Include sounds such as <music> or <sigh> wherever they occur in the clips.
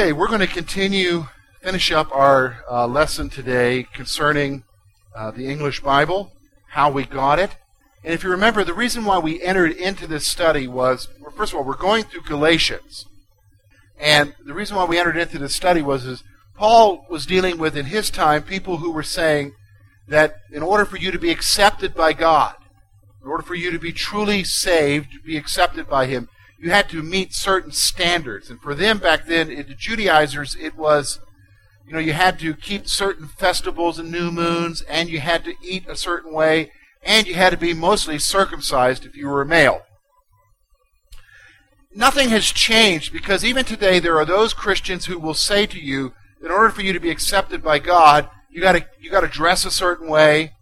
Okay, we're going to continue, finish up our uh, lesson today concerning uh, the English Bible, how we got it. And if you remember, the reason why we entered into this study was, well, first of all, we're going through Galatians. And the reason why we entered into this study was is Paul was dealing with, in his time, people who were saying that in order for you to be accepted by God, in order for you to be truly saved, to be accepted by Him, you had to meet certain standards. And for them back then, the Judaizers, it was, you know, you had to keep certain festivals and new moons, and you had to eat a certain way, and you had to be mostly circumcised if you were a male. Nothing has changed because even today there are those Christians who will say to you, in order for you to be accepted by God, you got to you got to dress a certain way,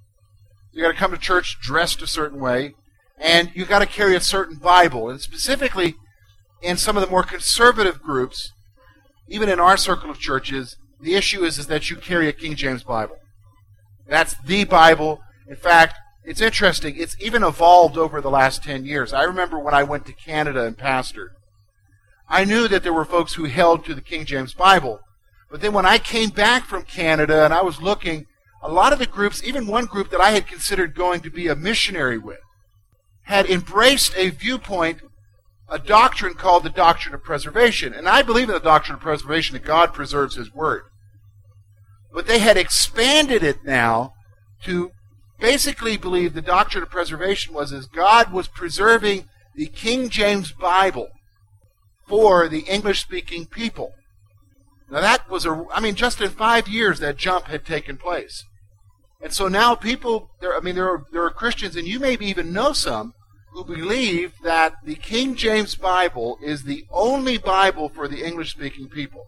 you got to come to church dressed a certain way, and you've got to carry a certain Bible. And specifically, in some of the more conservative groups, even in our circle of churches, the issue is, is that you carry a King James Bible. That's the Bible. In fact, it's interesting. It's even evolved over the last 10 years. I remember when I went to Canada and pastored, I knew that there were folks who held to the King James Bible. But then when I came back from Canada and I was looking, a lot of the groups, even one group that I had considered going to be a missionary with, had embraced a viewpoint, a doctrine called the doctrine of preservation. And I believe in the doctrine of preservation that God preserves His Word. But they had expanded it now to basically believe the doctrine of preservation was as God was preserving the King James Bible for the English speaking people. Now that was a, I mean, just in five years that jump had taken place. And so now people, there, I mean, there are, there are Christians, and you maybe even know some, who believe that the King James Bible is the only Bible for the English speaking people.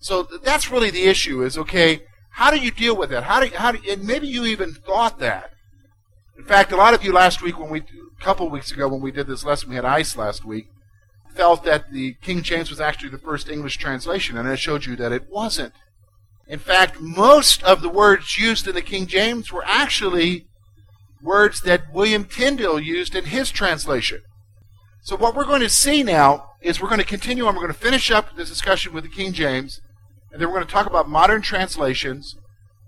So that's really the issue is, okay, how do you deal with that? How do, how do, and maybe you even thought that. In fact, a lot of you last week when we, a couple weeks ago when we did this lesson, we had ice last week, felt that the King James was actually the first English translation, and I showed you that it wasn't. In fact, most of the words used in the King James were actually words that William Tyndale used in his translation. So what we're going to see now is we're going to continue on. We're going to finish up this discussion with the King James, and then we're going to talk about modern translations,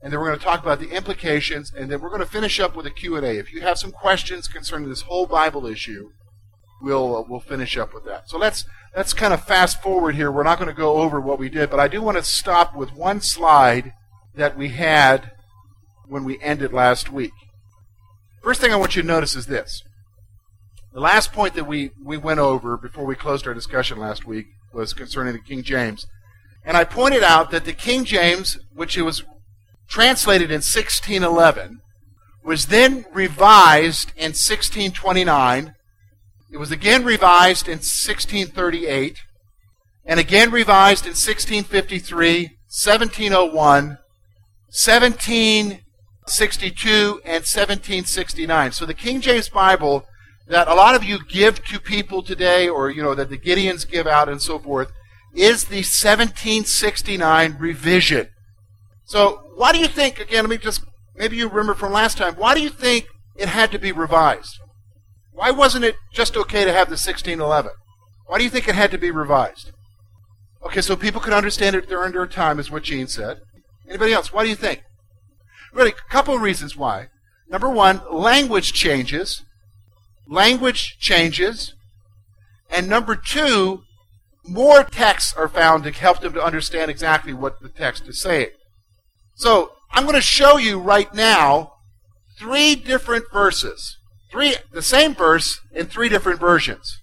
and then we're going to talk about the implications, and then we're going to finish up with a Q&A. If you have some questions concerning this whole Bible issue, we'll uh, we'll finish up with that. So let's let's kind of fast forward here. We're not going to go over what we did, but I do want to stop with one slide that we had when we ended last week. First thing I want you to notice is this. The last point that we, we went over before we closed our discussion last week was concerning the King James. And I pointed out that the King James, which it was translated in 1611, was then revised in 1629 it was again revised in 1638, and again revised in 1653, 1701, 1762, and 1769. So the King James Bible that a lot of you give to people today, or you know that the Gideons give out and so forth, is the 1769 revision. So why do you think? Again, let me just maybe you remember from last time. Why do you think it had to be revised? Why wasn't it just okay to have the 1611? Why do you think it had to be revised? Okay, so people could understand it during their time, is what Gene said. Anybody else? Why do you think? Really, a couple of reasons why. Number one, language changes. Language changes. And number two, more texts are found to help them to understand exactly what the text is saying. So, I'm going to show you right now three different verses Three, the same verse in three different versions.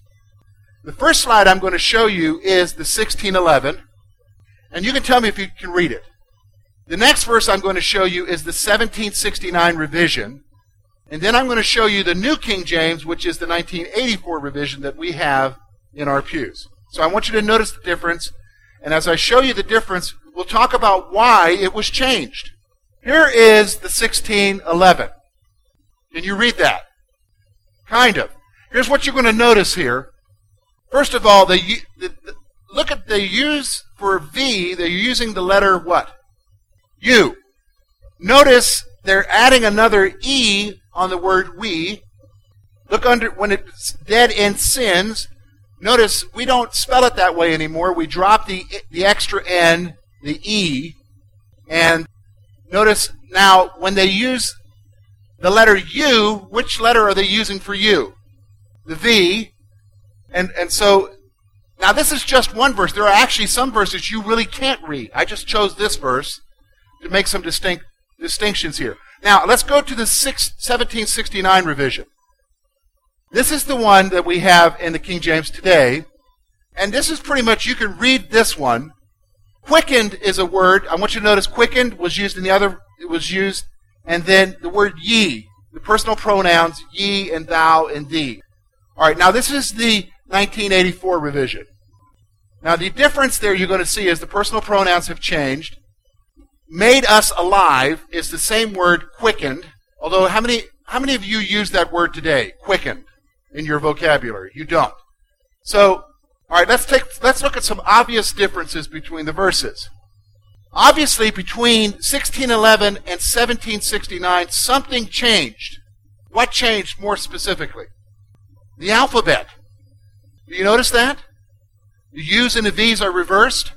The first slide I'm going to show you is the 1611, and you can tell me if you can read it. The next verse I'm going to show you is the 1769 revision, and then I'm going to show you the New King James, which is the 1984 revision that we have in our pews. So I want you to notice the difference, and as I show you the difference, we'll talk about why it was changed. Here is the 1611. Can you read that? Kind of. Here's what you're going to notice here. First of all, the, the, the look at the use for V, they're using the letter what? U. Notice they're adding another E on the word we. Look under when it's dead in sins. notice we don't spell it that way anymore. We drop the, the extra N, the E, and notice now when they use the letter U, which letter are they using for U? The V. And, and so now this is just one verse. There are actually some verses you really can't read. I just chose this verse to make some distinct distinctions here. Now let's go to the 6, 1769 revision. This is the one that we have in the King James today. And this is pretty much, you can read this one. Quickened is a word. I want you to notice quickened was used in the other, it was used, and then the word ye, the personal pronouns ye and thou and thee. All right, now this is the 1984 revision. Now the difference there you're going to see is the personal pronouns have changed. Made us alive is the same word quickened, although how many how many of you use that word today? Quickened in your vocabulary. You don't. So, all right, let's take let's look at some obvious differences between the verses. Obviously, between 1611 and 1769, something changed. What changed more specifically? The alphabet. Do you notice that? The U's and the V's are reversed.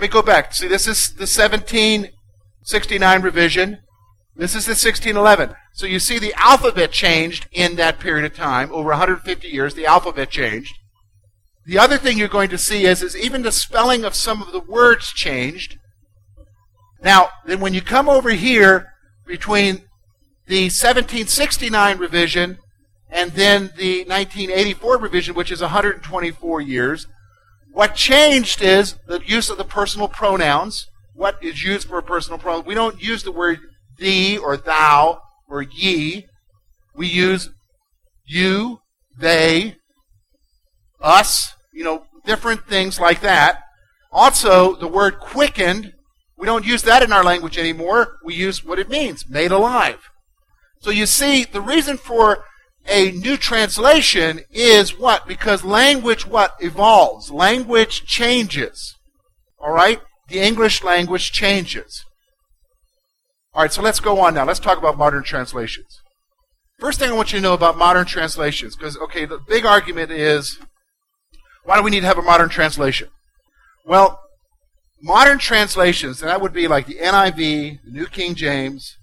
Let me go back. See, this is the 1769 revision. This is the 1611. So you see the alphabet changed in that period of time. Over 150 years, the alphabet changed. The other thing you're going to see is, is even the spelling of some of the words changed. Now, then when you come over here between the 1769 revision and then the 1984 revision, which is 124 years, what changed is the use of the personal pronouns. What is used for a personal pronoun? We don't use the word thee or thou or ye. We use you, they, us, you know, different things like that. Also, the word quickened, we don't use that in our language anymore. We use what it means, made alive. So you see, the reason for a new translation is what? Because language what? Evolves. Language changes. All right? The English language changes. All right, so let's go on now. Let's talk about modern translations. First thing I want you to know about modern translations, because, okay, the big argument is why do we need to have a modern translation? Well, modern translations, and that would be like the NIV, the New King James,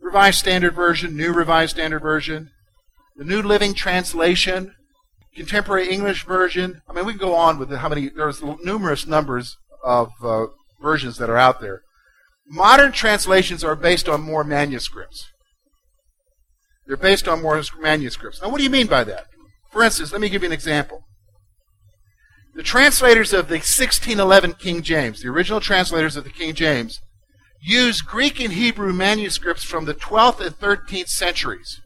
Revised Standard Version, New Revised Standard Version, the New Living Translation, Contemporary English Version. I mean, we can go on with how many, there's numerous numbers of uh, versions that are out there. Modern translations are based on more manuscripts. They're based on more manuscripts. Now, what do you mean by that? For instance, let me give you an example. The translators of the 1611 King James, the original translators of the King James, used Greek and Hebrew manuscripts from the 12th and 13th centuries.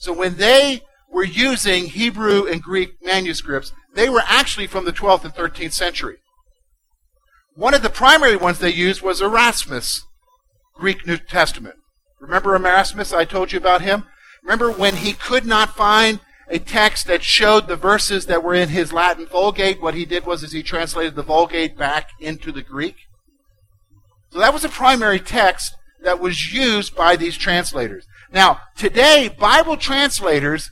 So when they were using Hebrew and Greek manuscripts, they were actually from the 12th and 13th century. One of the primary ones they used was Erasmus' Greek New Testament. Remember Erasmus? I told you about him. Remember when he could not find a text that showed the verses that were in his Latin Vulgate? What he did was is he translated the Vulgate back into the Greek. So that was a primary text that was used by these translators. Now, today, Bible translators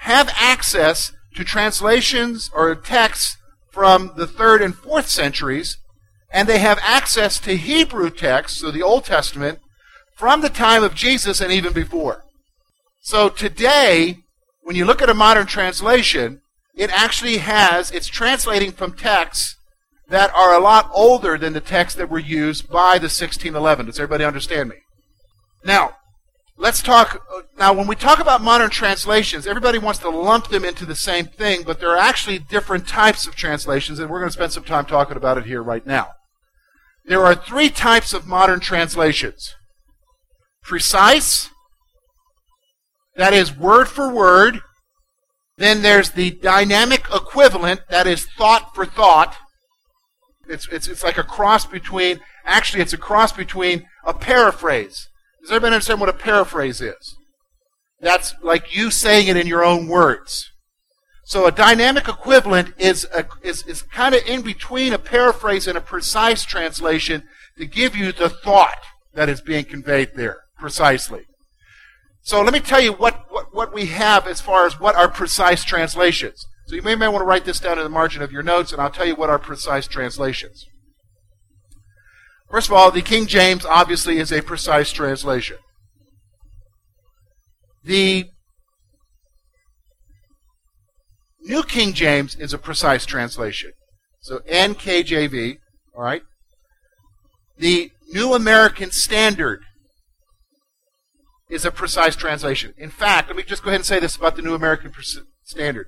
have access to translations or texts from the third and fourth centuries and they have access to Hebrew texts, so the Old Testament, from the time of Jesus and even before. So today, when you look at a modern translation, it actually has, it's translating from texts that are a lot older than the texts that were used by the 1611. Does everybody understand me? Now, let's talk. Now, when we talk about modern translations, everybody wants to lump them into the same thing, but there are actually different types of translations, and we're going to spend some time talking about it here right now. There are three types of modern translations precise, that is word for word. Then there's the dynamic equivalent, that is thought for thought. It's, it's, it's like a cross between, actually, it's a cross between a paraphrase. Does everybody understand what a paraphrase is? That's like you saying it in your own words. So a dynamic equivalent is, is, is kind of in between a paraphrase and a precise translation to give you the thought that is being conveyed there precisely. So let me tell you what, what, what we have as far as what are precise translations. So you may, may want to write this down in the margin of your notes, and I'll tell you what are precise translations. First of all, the King James obviously is a precise translation. The New King James is a precise translation. So NKJV, all right? The New American Standard is a precise translation. In fact, let me just go ahead and say this about the New American Standard.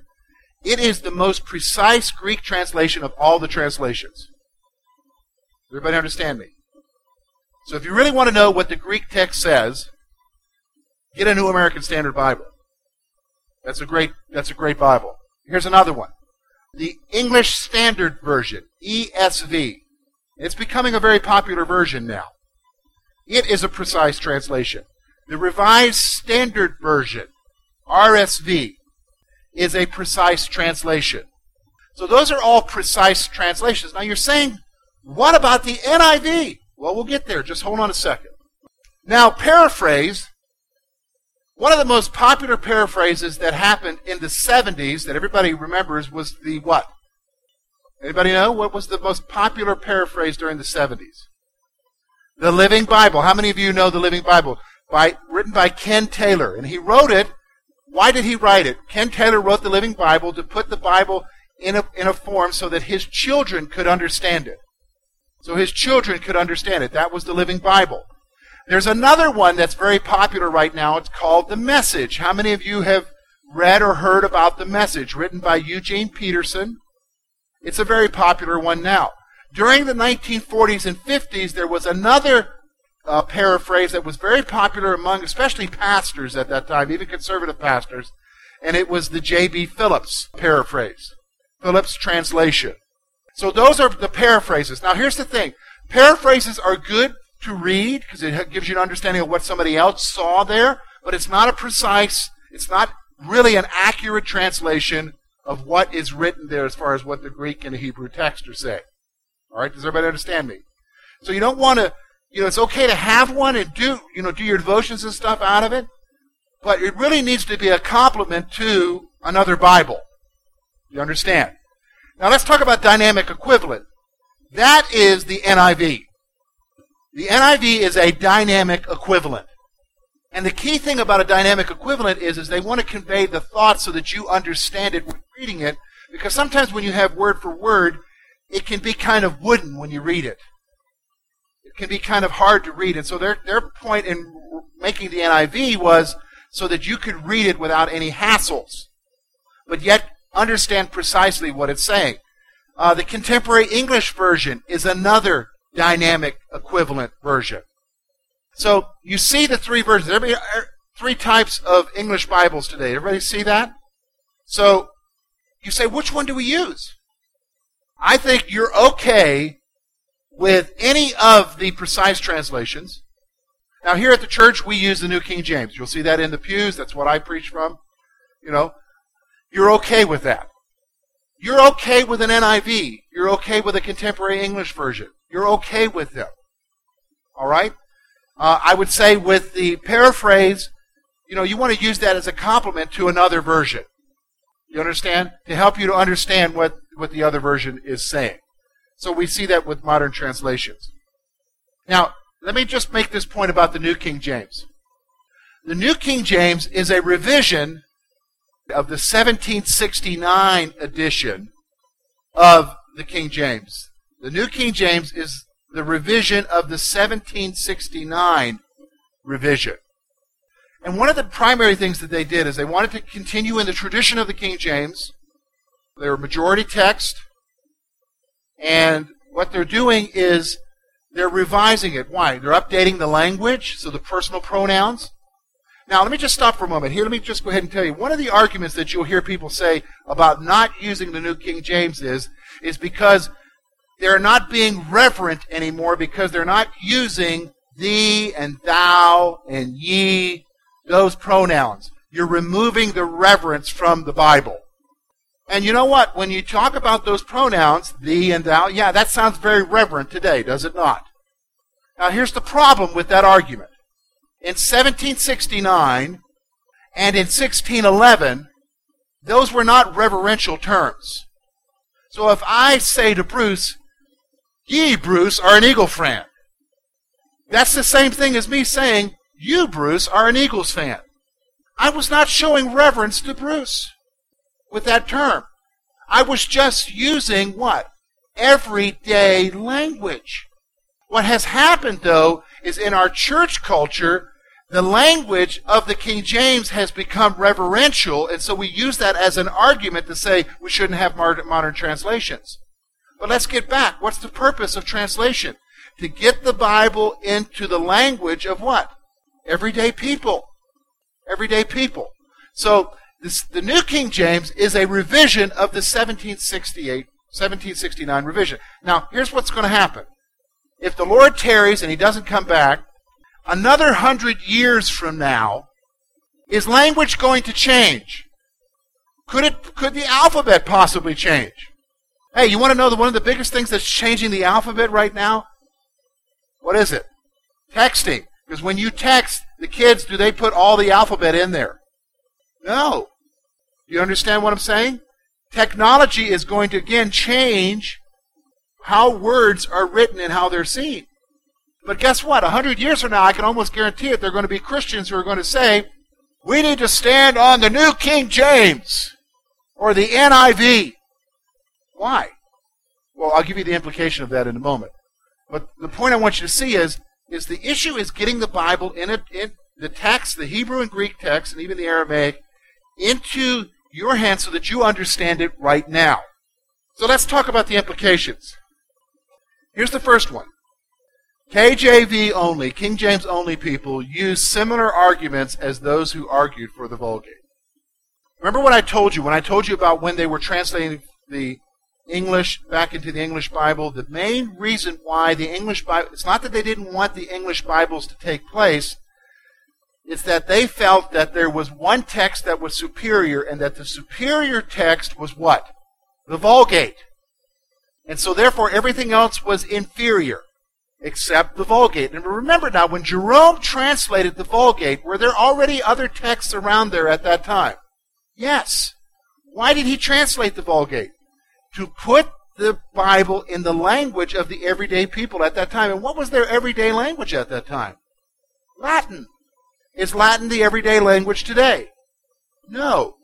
It is the most precise Greek translation of all the translations. Everybody understand me? So if you really want to know what the Greek text says, get a New American Standard Bible. That's a great that's a great Bible. Here's another one. The English Standard Version, ESV. It's becoming a very popular version now. It is a precise translation. The Revised Standard Version, RSV, is a precise translation. So those are all precise translations. Now you're saying, what about the NIV? Well, we'll get there. Just hold on a second. Now, paraphrase. One of the most popular paraphrases that happened in the 70s that everybody remembers was the what? Anybody know what was the most popular paraphrase during the 70s? The Living Bible. How many of you know the Living Bible? By written by Ken Taylor, and he wrote it. Why did he write it? Ken Taylor wrote the Living Bible to put the Bible in a, in a form so that his children could understand it so his children could understand it. That was the Living Bible. There's another one that's very popular right now. It's called The Message. How many of you have read or heard about The Message, written by Eugene Peterson? It's a very popular one now. During the 1940s and 50s, there was another uh, paraphrase that was very popular among especially pastors at that time, even conservative pastors, and it was the J.B. Phillips paraphrase, Phillips translation. So those are the paraphrases. Now here's the thing. Paraphrases are good to read because it gives you an understanding of what somebody else saw there, but it's not a precise, it's not really an accurate translation of what is written there as far as what the Greek and the Hebrew text are saying. All right, does everybody understand me? So you don't want to, you know, it's okay to have one and do, you know, do your devotions and stuff out of it, but it really needs to be a complement to another Bible. You understand? Now let's talk about dynamic equivalent. That is the NIV. The NIV is a dynamic equivalent. And the key thing about a dynamic equivalent is, is they want to convey the thought so that you understand it when reading it. Because sometimes when you have word for word, it can be kind of wooden when you read it. It can be kind of hard to read. And so their, their point in making the NIV was so that you could read it without any hassles. But yet understand precisely what it's saying. Uh, the contemporary English version is another dynamic equivalent version. So you see the three versions. Everybody, er, three types of English Bibles today. Everybody see that? So you say, which one do we use? I think you're okay with any of the precise translations. Now, here at the church, we use the New King James. You'll see that in the pews. That's what I preach from. You know, you're okay with that. You're okay with an NIV. You're okay with a contemporary English version. You're okay with them. All right? Uh, I would say with the paraphrase, you know, you want to use that as a complement to another version. You understand? To help you to understand what, what the other version is saying. So we see that with modern translations. Now, let me just make this point about the New King James. The New King James is a revision of the 1769 edition of the King James. The New King James is the revision of the 1769 revision. And one of the primary things that they did is they wanted to continue in the tradition of the King James. They're majority text. And what they're doing is they're revising it. Why? They're updating the language, so the personal pronouns. Now, let me just stop for a moment. Here, let me just go ahead and tell you. One of the arguments that you'll hear people say about not using the New King James is, is because they're not being reverent anymore because they're not using thee and thou and ye, those pronouns. You're removing the reverence from the Bible. And you know what? When you talk about those pronouns, thee and thou, yeah, that sounds very reverent today, does it not? Now, here's the problem with that argument in 1769 and in 1611, those were not reverential terms. So if I say to Bruce, Ye, Bruce, are an Eagle fan, that's the same thing as me saying, You, Bruce, are an Eagles fan. I was not showing reverence to Bruce with that term. I was just using what? Everyday language. What has happened, though, is in our church culture, the language of the King James has become reverential, and so we use that as an argument to say we shouldn't have modern translations. But let's get back. What's the purpose of translation? To get the Bible into the language of what? Everyday people. Everyday people. So this, the New King James is a revision of the 1768, 1769 revision. Now, here's what's going to happen. If the Lord tarries and he doesn't come back, another hundred years from now, is language going to change? Could it could the alphabet possibly change? Hey, you want to know the, one of the biggest things that's changing the alphabet right now? What is it? Texting. Because when you text the kids, do they put all the alphabet in there? No. Do you understand what I'm saying? Technology is going to again change how words are written and how they're seen. But guess what? A hundred years from now, I can almost guarantee it, there are going to be Christians who are going to say, we need to stand on the New King James or the NIV. Why? Well, I'll give you the implication of that in a moment. But the point I want you to see is, is the issue is getting the Bible in, a, in the text, the Hebrew and Greek text, and even the Aramaic, into your hands so that you understand it right now. So let's talk about the implications. Here's the first one. KJV only, King James only people use similar arguments as those who argued for the Vulgate. Remember what I told you when I told you about when they were translating the English back into the English Bible? The main reason why the English Bible, it's not that they didn't want the English Bibles to take place, it's that they felt that there was one text that was superior and that the superior text was what? The Vulgate. And so therefore everything else was inferior except the Vulgate. And remember now, when Jerome translated the Vulgate, were there already other texts around there at that time? Yes. Why did he translate the Vulgate? To put the Bible in the language of the everyday people at that time. And what was their everyday language at that time? Latin. Is Latin the everyday language today? No.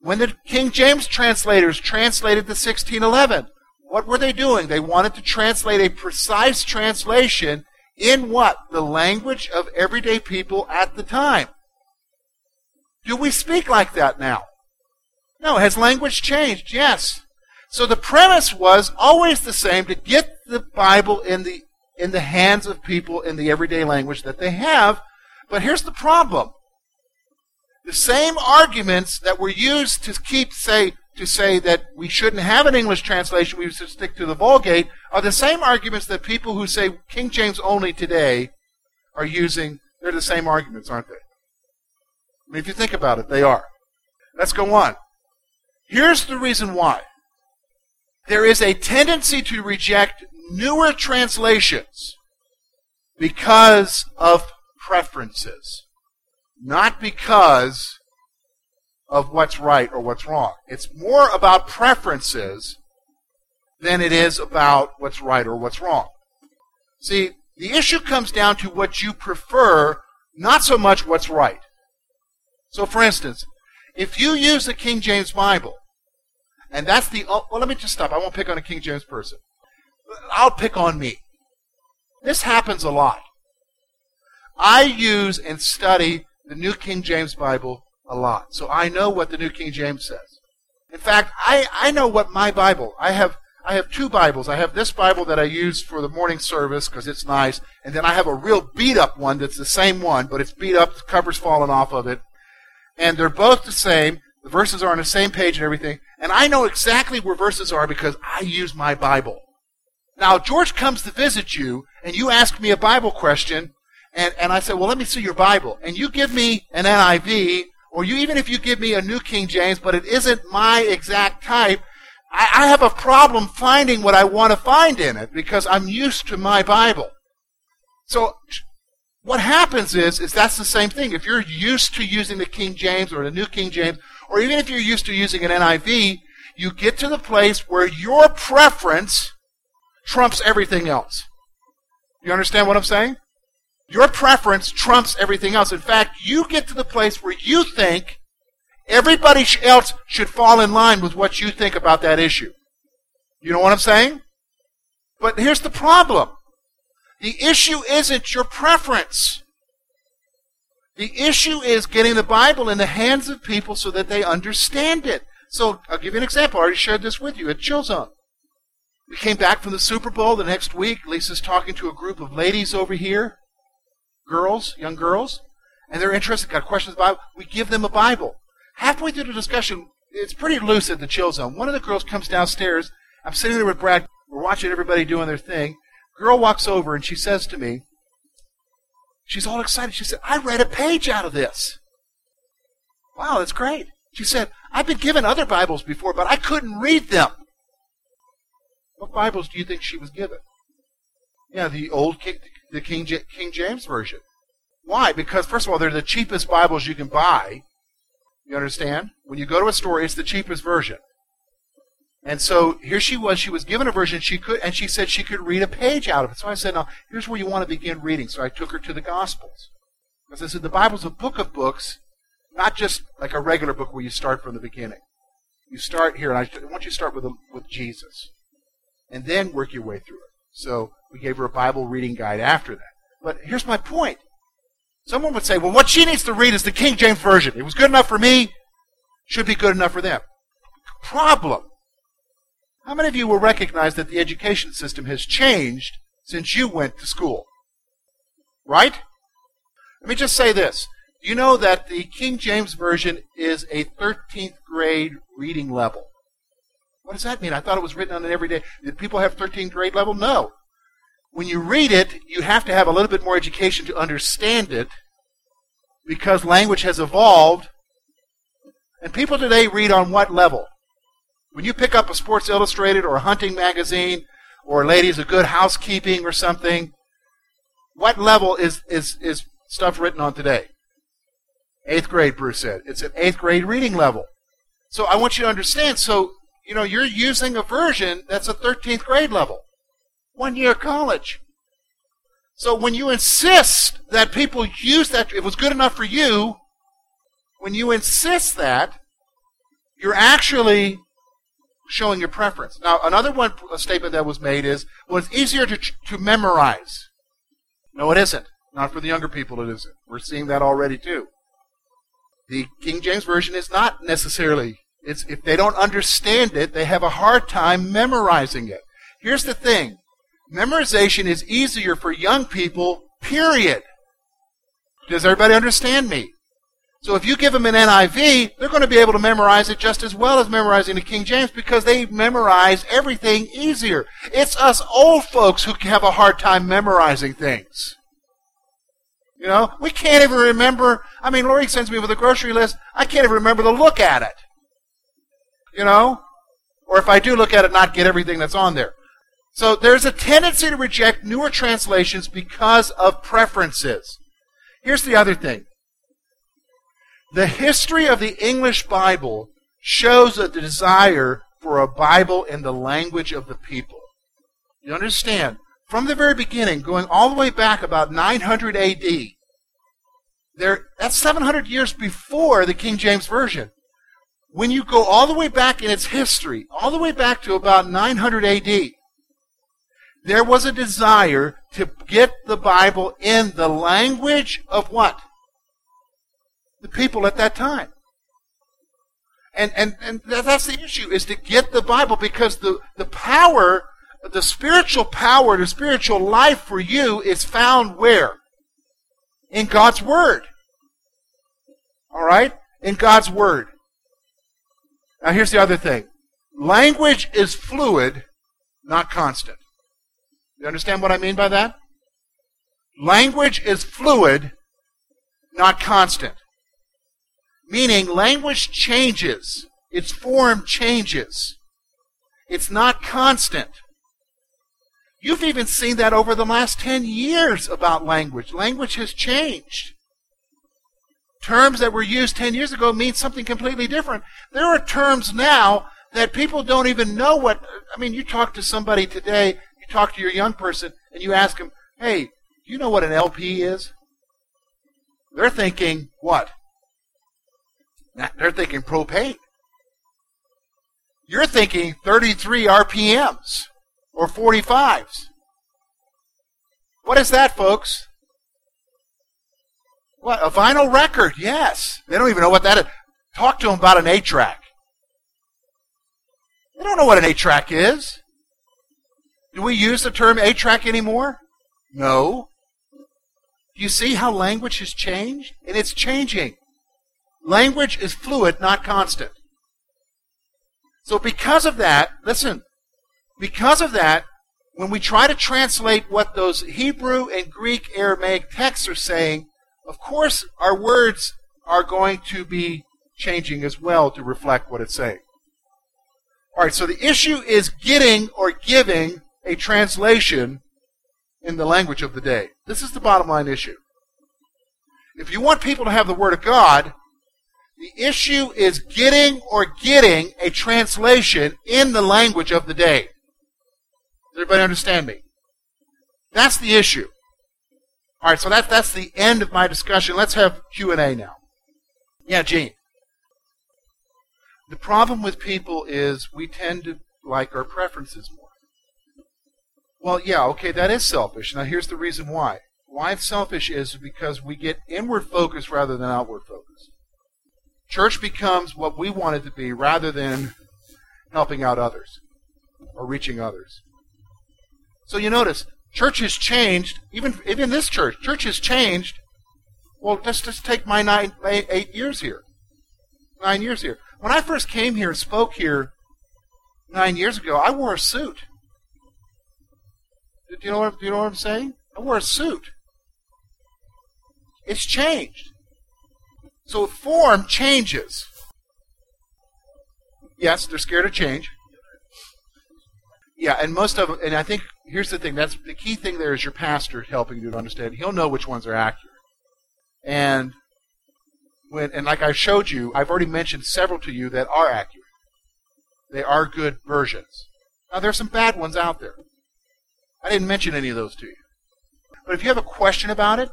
When the King James translators translated the 1611, what were they doing? They wanted to translate a precise translation in what? The language of everyday people at the time. Do we speak like that now? No. Has language changed? Yes. So the premise was always the same to get the Bible in the in the hands of people in the everyday language that they have. But here's the problem. The same arguments that were used to keep, say, to say that we shouldn't have an English translation, we should stick to the Vulgate, are the same arguments that people who say King James only today are using. They're the same arguments, aren't they? I mean, if you think about it, they are. Let's go on. Here's the reason why. There is a tendency to reject newer translations because of preferences, not because of what's right or what's wrong. It's more about preferences than it is about what's right or what's wrong. See, the issue comes down to what you prefer, not so much what's right. So, for instance, if you use the King James Bible, and that's the, oh, well, let me just stop. I won't pick on a King James person. I'll pick on me. This happens a lot. I use and study the New King James Bible a lot. So I know what the New King James says. In fact, I, I know what my Bible, I have, I have two Bibles. I have this Bible that I use for the morning service because it's nice, and then I have a real beat up one that's the same one, but it's beat up, the cover's fallen off of it. And they're both the same. The verses are on the same page and everything. And I know exactly where verses are because I use my Bible. Now, George comes to visit you, and you ask me a Bible question, and, and I say, well, let me see your Bible. And you give me an NIV or you even if you give me a New King James, but it isn't my exact type, I, I have a problem finding what I want to find in it because I'm used to my Bible. So what happens is, is that's the same thing. If you're used to using the King James or the New King James, or even if you're used to using an NIV, you get to the place where your preference trumps everything else. You understand what I'm saying? Your preference trumps everything else. In fact, you get to the place where you think everybody else should fall in line with what you think about that issue. You know what I'm saying? But here's the problem. The issue isn't your preference. The issue is getting the Bible in the hands of people so that they understand it. So I'll give you an example. I already shared this with you at Chill. We came back from the Super Bowl the next week. Lisa's talking to a group of ladies over here, girls, young girls, and they're interested, got questions about We give them a Bible. Halfway through the discussion, it's pretty loose at the Chill Zone. One of the girls comes downstairs. I'm sitting there with Brad. We're watching everybody doing their thing. Girl walks over and she says to me, she's all excited. She said, I read a page out of this. Wow, that's great. She said, I've been given other Bibles before, but I couldn't read them. What Bibles do you think she was given? Yeah, the old King, the King, King James Version. Why? Because, first of all, they're the cheapest Bibles you can buy. You understand? When you go to a store, it's the cheapest version. And so here she was. She was given a version she could, and she said she could read a page out of it. So I said, "Now here's where you want to begin reading." So I took her to the Gospels, because I said the Bible's a book of books, not just like a regular book where you start from the beginning. You start here, and I want you to start with with Jesus and then work your way through it. So we gave her a Bible reading guide after that. But here's my point. Someone would say, well, what she needs to read is the King James Version. It was good enough for me, should be good enough for them. Problem. How many of you will recognize that the education system has changed since you went to school? Right? Let me just say this. You know that the King James Version is a 13th grade reading level? What does that mean? I thought it was written on an everyday. Did people have 13th grade level? No. When you read it, you have to have a little bit more education to understand it because language has evolved. And people today read on what level? When you pick up a Sports Illustrated or a hunting magazine or Ladies of Good Housekeeping or something, what level is, is, is stuff written on today? Eighth grade, Bruce said. It's an eighth grade reading level. So I want you to understand. So you know, you're using a version that's a 13th grade level, one year college. So when you insist that people use that, it was good enough for you, when you insist that, you're actually showing your preference. Now, another one statement that was made is, well, it's easier to, to memorize. No, it isn't. Not for the younger people, it isn't. We're seeing that already, too. The King James Version is not necessarily it's, if they don't understand it, they have a hard time memorizing it. Here's the thing memorization is easier for young people, period. Does everybody understand me? So if you give them an NIV, they're going to be able to memorize it just as well as memorizing the King James because they memorize everything easier. It's us old folks who have a hard time memorizing things. You know, we can't even remember. I mean, Lori sends me with a grocery list. I can't even remember to look at it you know? Or if I do look at it, not get everything that's on there. So there's a tendency to reject newer translations because of preferences. Here's the other thing. The history of the English Bible shows a desire for a Bible in the language of the people. You understand? From the very beginning, going all the way back about 900 AD, there, that's 700 years before the King James Version when you go all the way back in its history, all the way back to about 900 AD, there was a desire to get the Bible in the language of what? The people at that time. And, and, and that's the issue, is to get the Bible because the, the power, the spiritual power, the spiritual life for you is found where? In God's Word. All right? In God's Word. Now, here's the other thing language is fluid, not constant. You understand what I mean by that? Language is fluid, not constant. Meaning, language changes, its form changes. It's not constant. You've even seen that over the last 10 years about language. Language has changed. Terms that were used 10 years ago mean something completely different. There are terms now that people don't even know what. I mean, you talk to somebody today, you talk to your young person, and you ask them, hey, do you know what an LP is? They're thinking, what? <laughs> They're thinking propane. You're thinking 33 RPMs or 45s. What is that, folks? What? A vinyl record, yes. They don't even know what that is. Talk to them about an 8 track. They don't know what an 8 track is. Do we use the term 8 track anymore? No. You see how language has changed? And it's changing. Language is fluid, not constant. So, because of that, listen, because of that, when we try to translate what those Hebrew and Greek Aramaic texts are saying, of course, our words are going to be changing as well to reflect what it's saying. All right, so the issue is getting or giving a translation in the language of the day. This is the bottom line issue. If you want people to have the Word of God, the issue is getting or getting a translation in the language of the day. Does everybody understand me? That's the issue. All right, so that, that's the end of my discussion. Let's have Q&A now. Yeah, Gene. The problem with people is we tend to like our preferences more. Well, yeah, okay, that is selfish. Now, here's the reason why. Why it's selfish is because we get inward focus rather than outward focus. Church becomes what we want it to be rather than helping out others or reaching others. So you notice, church has changed, even, even this church, church has changed. Well, let's just take my nine, eight years here. Nine years here. When I first came here and spoke here nine years ago, I wore a suit. Do you know what, do you know what I'm saying? I wore a suit. It's changed. So form changes. Yes, they're scared of change. Yeah, and most of and I think here's the thing. That's the key thing. There is your pastor helping you to understand. He'll know which ones are accurate. And when, and like I showed you, I've already mentioned several to you that are accurate. They are good versions. Now there's some bad ones out there. I didn't mention any of those to you. But if you have a question about it,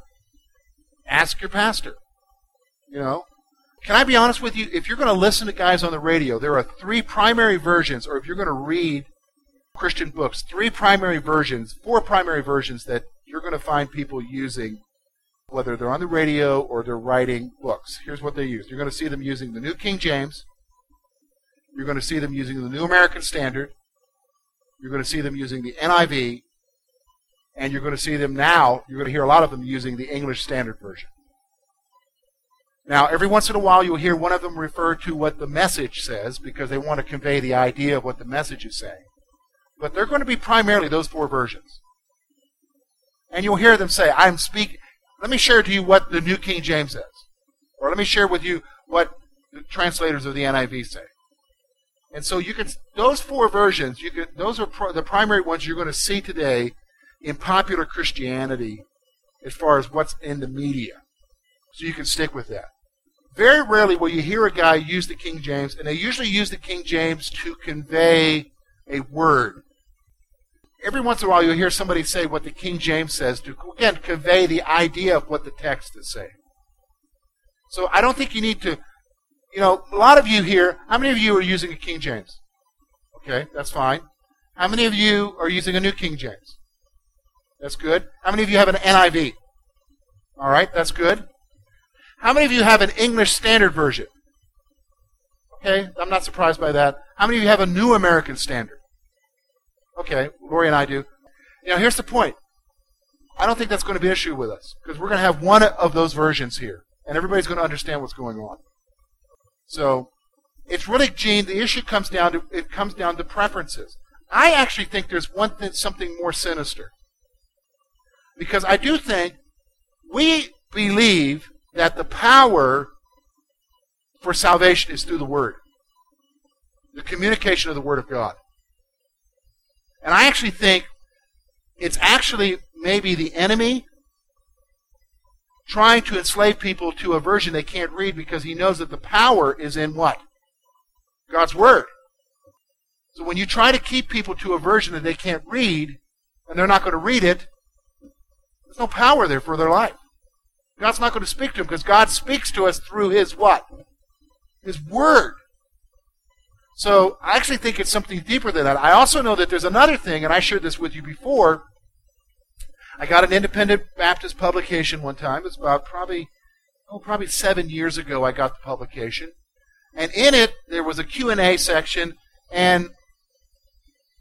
ask your pastor. You know, can I be honest with you? If you're going to listen to guys on the radio, there are three primary versions, or if you're going to read Christian books, three primary versions, four primary versions that you're going to find people using, whether they're on the radio or they're writing books. Here's what they use. You're going to see them using the New King James. You're going to see them using the New American Standard. You're going to see them using the NIV. And you're going to see them now, you're going to hear a lot of them using the English Standard Version. Now, every once in a while, you'll hear one of them refer to what the message says because they want to convey the idea of what the message is saying. But they're going to be primarily those four versions. And you'll hear them say, I'm speaking. Let me share to you what the New King James says. Or let me share with you what the translators of the NIV say. And so you can, those four versions, you can, those are pro, the primary ones you're going to see today in popular Christianity as far as what's in the media. So you can stick with that. Very rarely will you hear a guy use the King James, and they usually use the King James to convey a word. Every once in a while, you'll hear somebody say what the King James says to, again, convey the idea of what the text is saying. So I don't think you need to, you know, a lot of you here, how many of you are using a King James? Okay, that's fine. How many of you are using a New King James? That's good. How many of you have an NIV? All right, that's good. How many of you have an English Standard Version? Okay, I'm not surprised by that. How many of you have a New American Standard? Okay, Lori and I do. Know, here's the point. I don't think that's going to be an issue with us because we're going to have one of those versions here, and everybody's going to understand what's going on. So, it's really, Gene. The issue comes down to it comes down to preferences. I actually think there's one thing, something more sinister, because I do think we believe that the power for salvation is through the Word, the communication of the Word of God. And I actually think it's actually maybe the enemy trying to enslave people to a version they can't read because he knows that the power is in what? God's Word. So when you try to keep people to a version that they can't read, and they're not going to read it, there's no power there for their life. God's not going to speak to them because God speaks to us through His what? His Word. So I actually think it's something deeper than that. I also know that there's another thing, and I shared this with you before. I got an independent Baptist publication one time. It's about probably, oh, probably seven years ago I got the publication. And in it, there was a Q&A section, and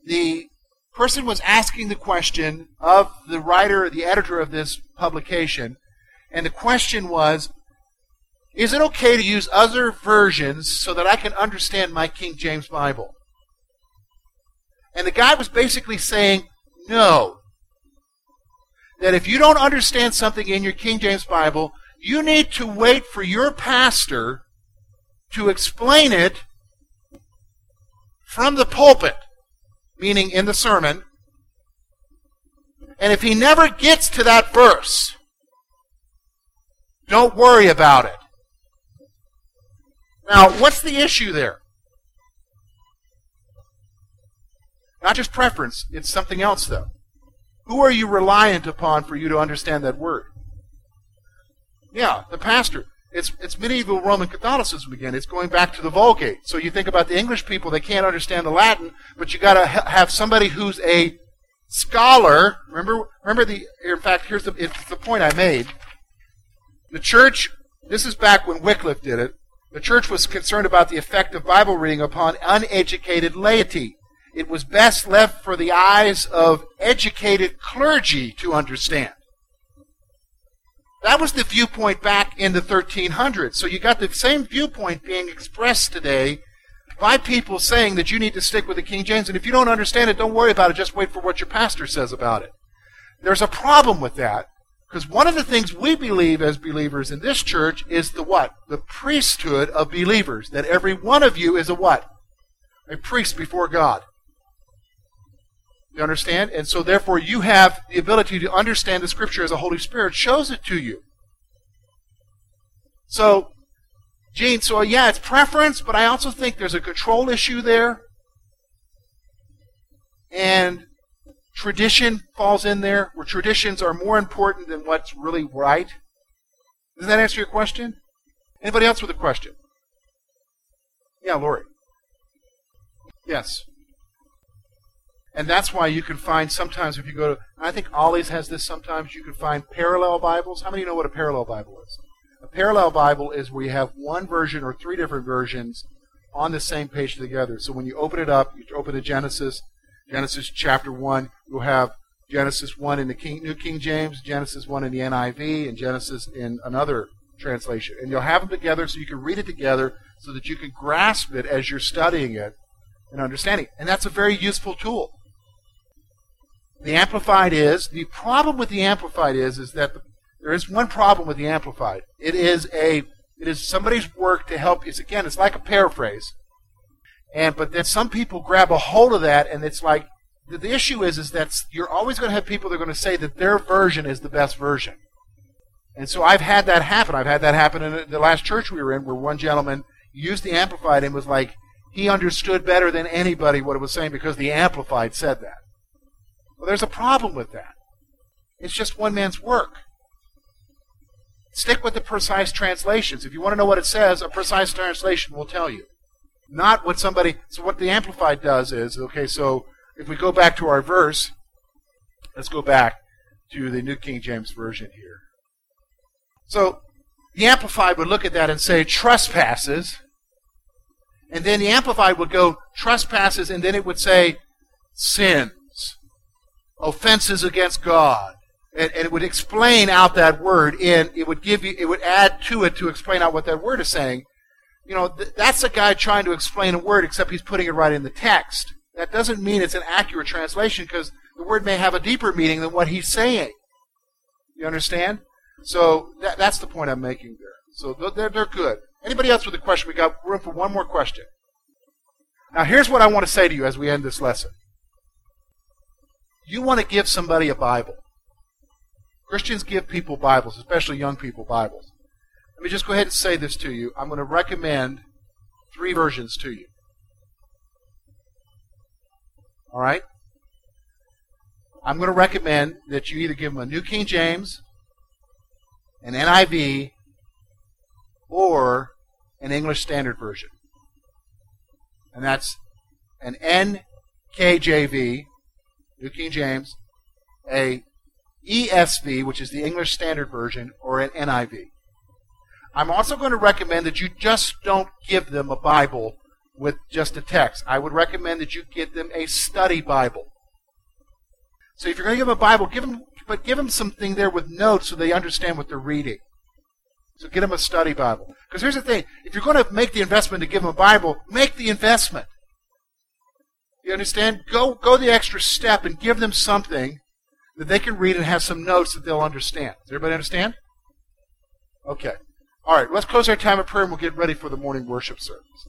the person was asking the question of the writer, the editor of this publication, and the question was, is it okay to use other versions so that I can understand my King James Bible? And the guy was basically saying, no. That if you don't understand something in your King James Bible, you need to wait for your pastor to explain it from the pulpit, meaning in the sermon. And if he never gets to that verse, don't worry about it. Now, what's the issue there? Not just preference, it's something else, though. Who are you reliant upon for you to understand that word? Yeah, the pastor. It's, it's medieval Roman Catholicism again. It's going back to the Vulgate. So you think about the English people, they can't understand the Latin, but you got to ha- have somebody who's a scholar. Remember, remember the. In fact, here's the, it's the point I made. The church. This is back when Wycliffe did it. The church was concerned about the effect of Bible reading upon uneducated laity. It was best left for the eyes of educated clergy to understand. That was the viewpoint back in the 1300s. So you got the same viewpoint being expressed today by people saying that you need to stick with the King James, and if you don't understand it, don't worry about it. Just wait for what your pastor says about it. There's a problem with that because one of the things we believe as believers in this church is the what? The priesthood of believers. That every one of you is a what? A priest before God. You understand? And so therefore you have the ability to understand the scripture as the Holy Spirit shows it to you. So, Gene, so yeah, it's preference, but I also think there's a control issue there. And tradition falls in there, where traditions are more important than what's really right. Does that answer your question? Anybody else with a question? Yeah, Lori. Yes. And that's why you can find sometimes if you go to, I think Ollie's has this sometimes, you can find parallel Bibles. How many know what a parallel Bible is? A parallel Bible is where you have one version or three different versions on the same page together. So when you open it up, you open the Genesis, Genesis chapter 1, you'll have Genesis 1 in the King, New King James, Genesis 1 in the NIV, and Genesis in another translation. And you'll have them together so you can read it together so that you can grasp it as you're studying it and understanding. And that's a very useful tool. The Amplified is, the problem with the Amplified is, is that the, there is one problem with the Amplified. It is a, it is somebody's work to help, it's again, it's like a paraphrase. And but then some people grab a hold of that, and it's like the, the issue is is that you're always going to have people that are going to say that their version is the best version. And so I've had that happen. I've had that happen in the last church we were in, where one gentleman used the amplified and was like he understood better than anybody what it was saying because the amplified said that. Well, there's a problem with that. It's just one man's work. Stick with the precise translations. If you want to know what it says, a precise translation will tell you. Not what somebody. So what the Amplified does is okay. So if we go back to our verse, let's go back to the New King James Version here. So the Amplified would look at that and say trespasses, and then the Amplified would go trespasses, and then it would say sins, offenses against God. And, and, it would explain out that word in it would give you it would add to it to explain out what that word is saying you know, th- that's a guy trying to explain a word, except he's putting it right in the text. That doesn't mean it's an accurate translation because the word may have a deeper meaning than what he's saying. You understand? So that, that's the point I'm making there. So they're, they're good. Anybody else with a question? We got room for one more question. Now, here's what I want to say to you as we end this lesson. you want to give somebody a Bible. Christians give people Bibles, especially young people Bibles. Let me just go ahead and say this to you. I'm going to recommend three versions to you. All right? I'm going to recommend that you either give them a New King James, an NIV, or an English Standard Version. And that's an NKJV, New King James, a ESV, which is the English Standard Version, or an NIV. I'm also going to recommend that you just don't give them a Bible with just a text. I would recommend that you get them a study Bible. So if you're going to give them a Bible, give them, but give them something there with notes so they understand what they're reading. So get them a study Bible. Because here's the thing: if you're going to make the investment to give them a Bible, make the investment. You understand? Go go the extra step and give them something that they can read and have some notes that they'll understand. Does everybody understand? Okay. All right, let's close our time of prayer and we'll get ready for the morning worship service.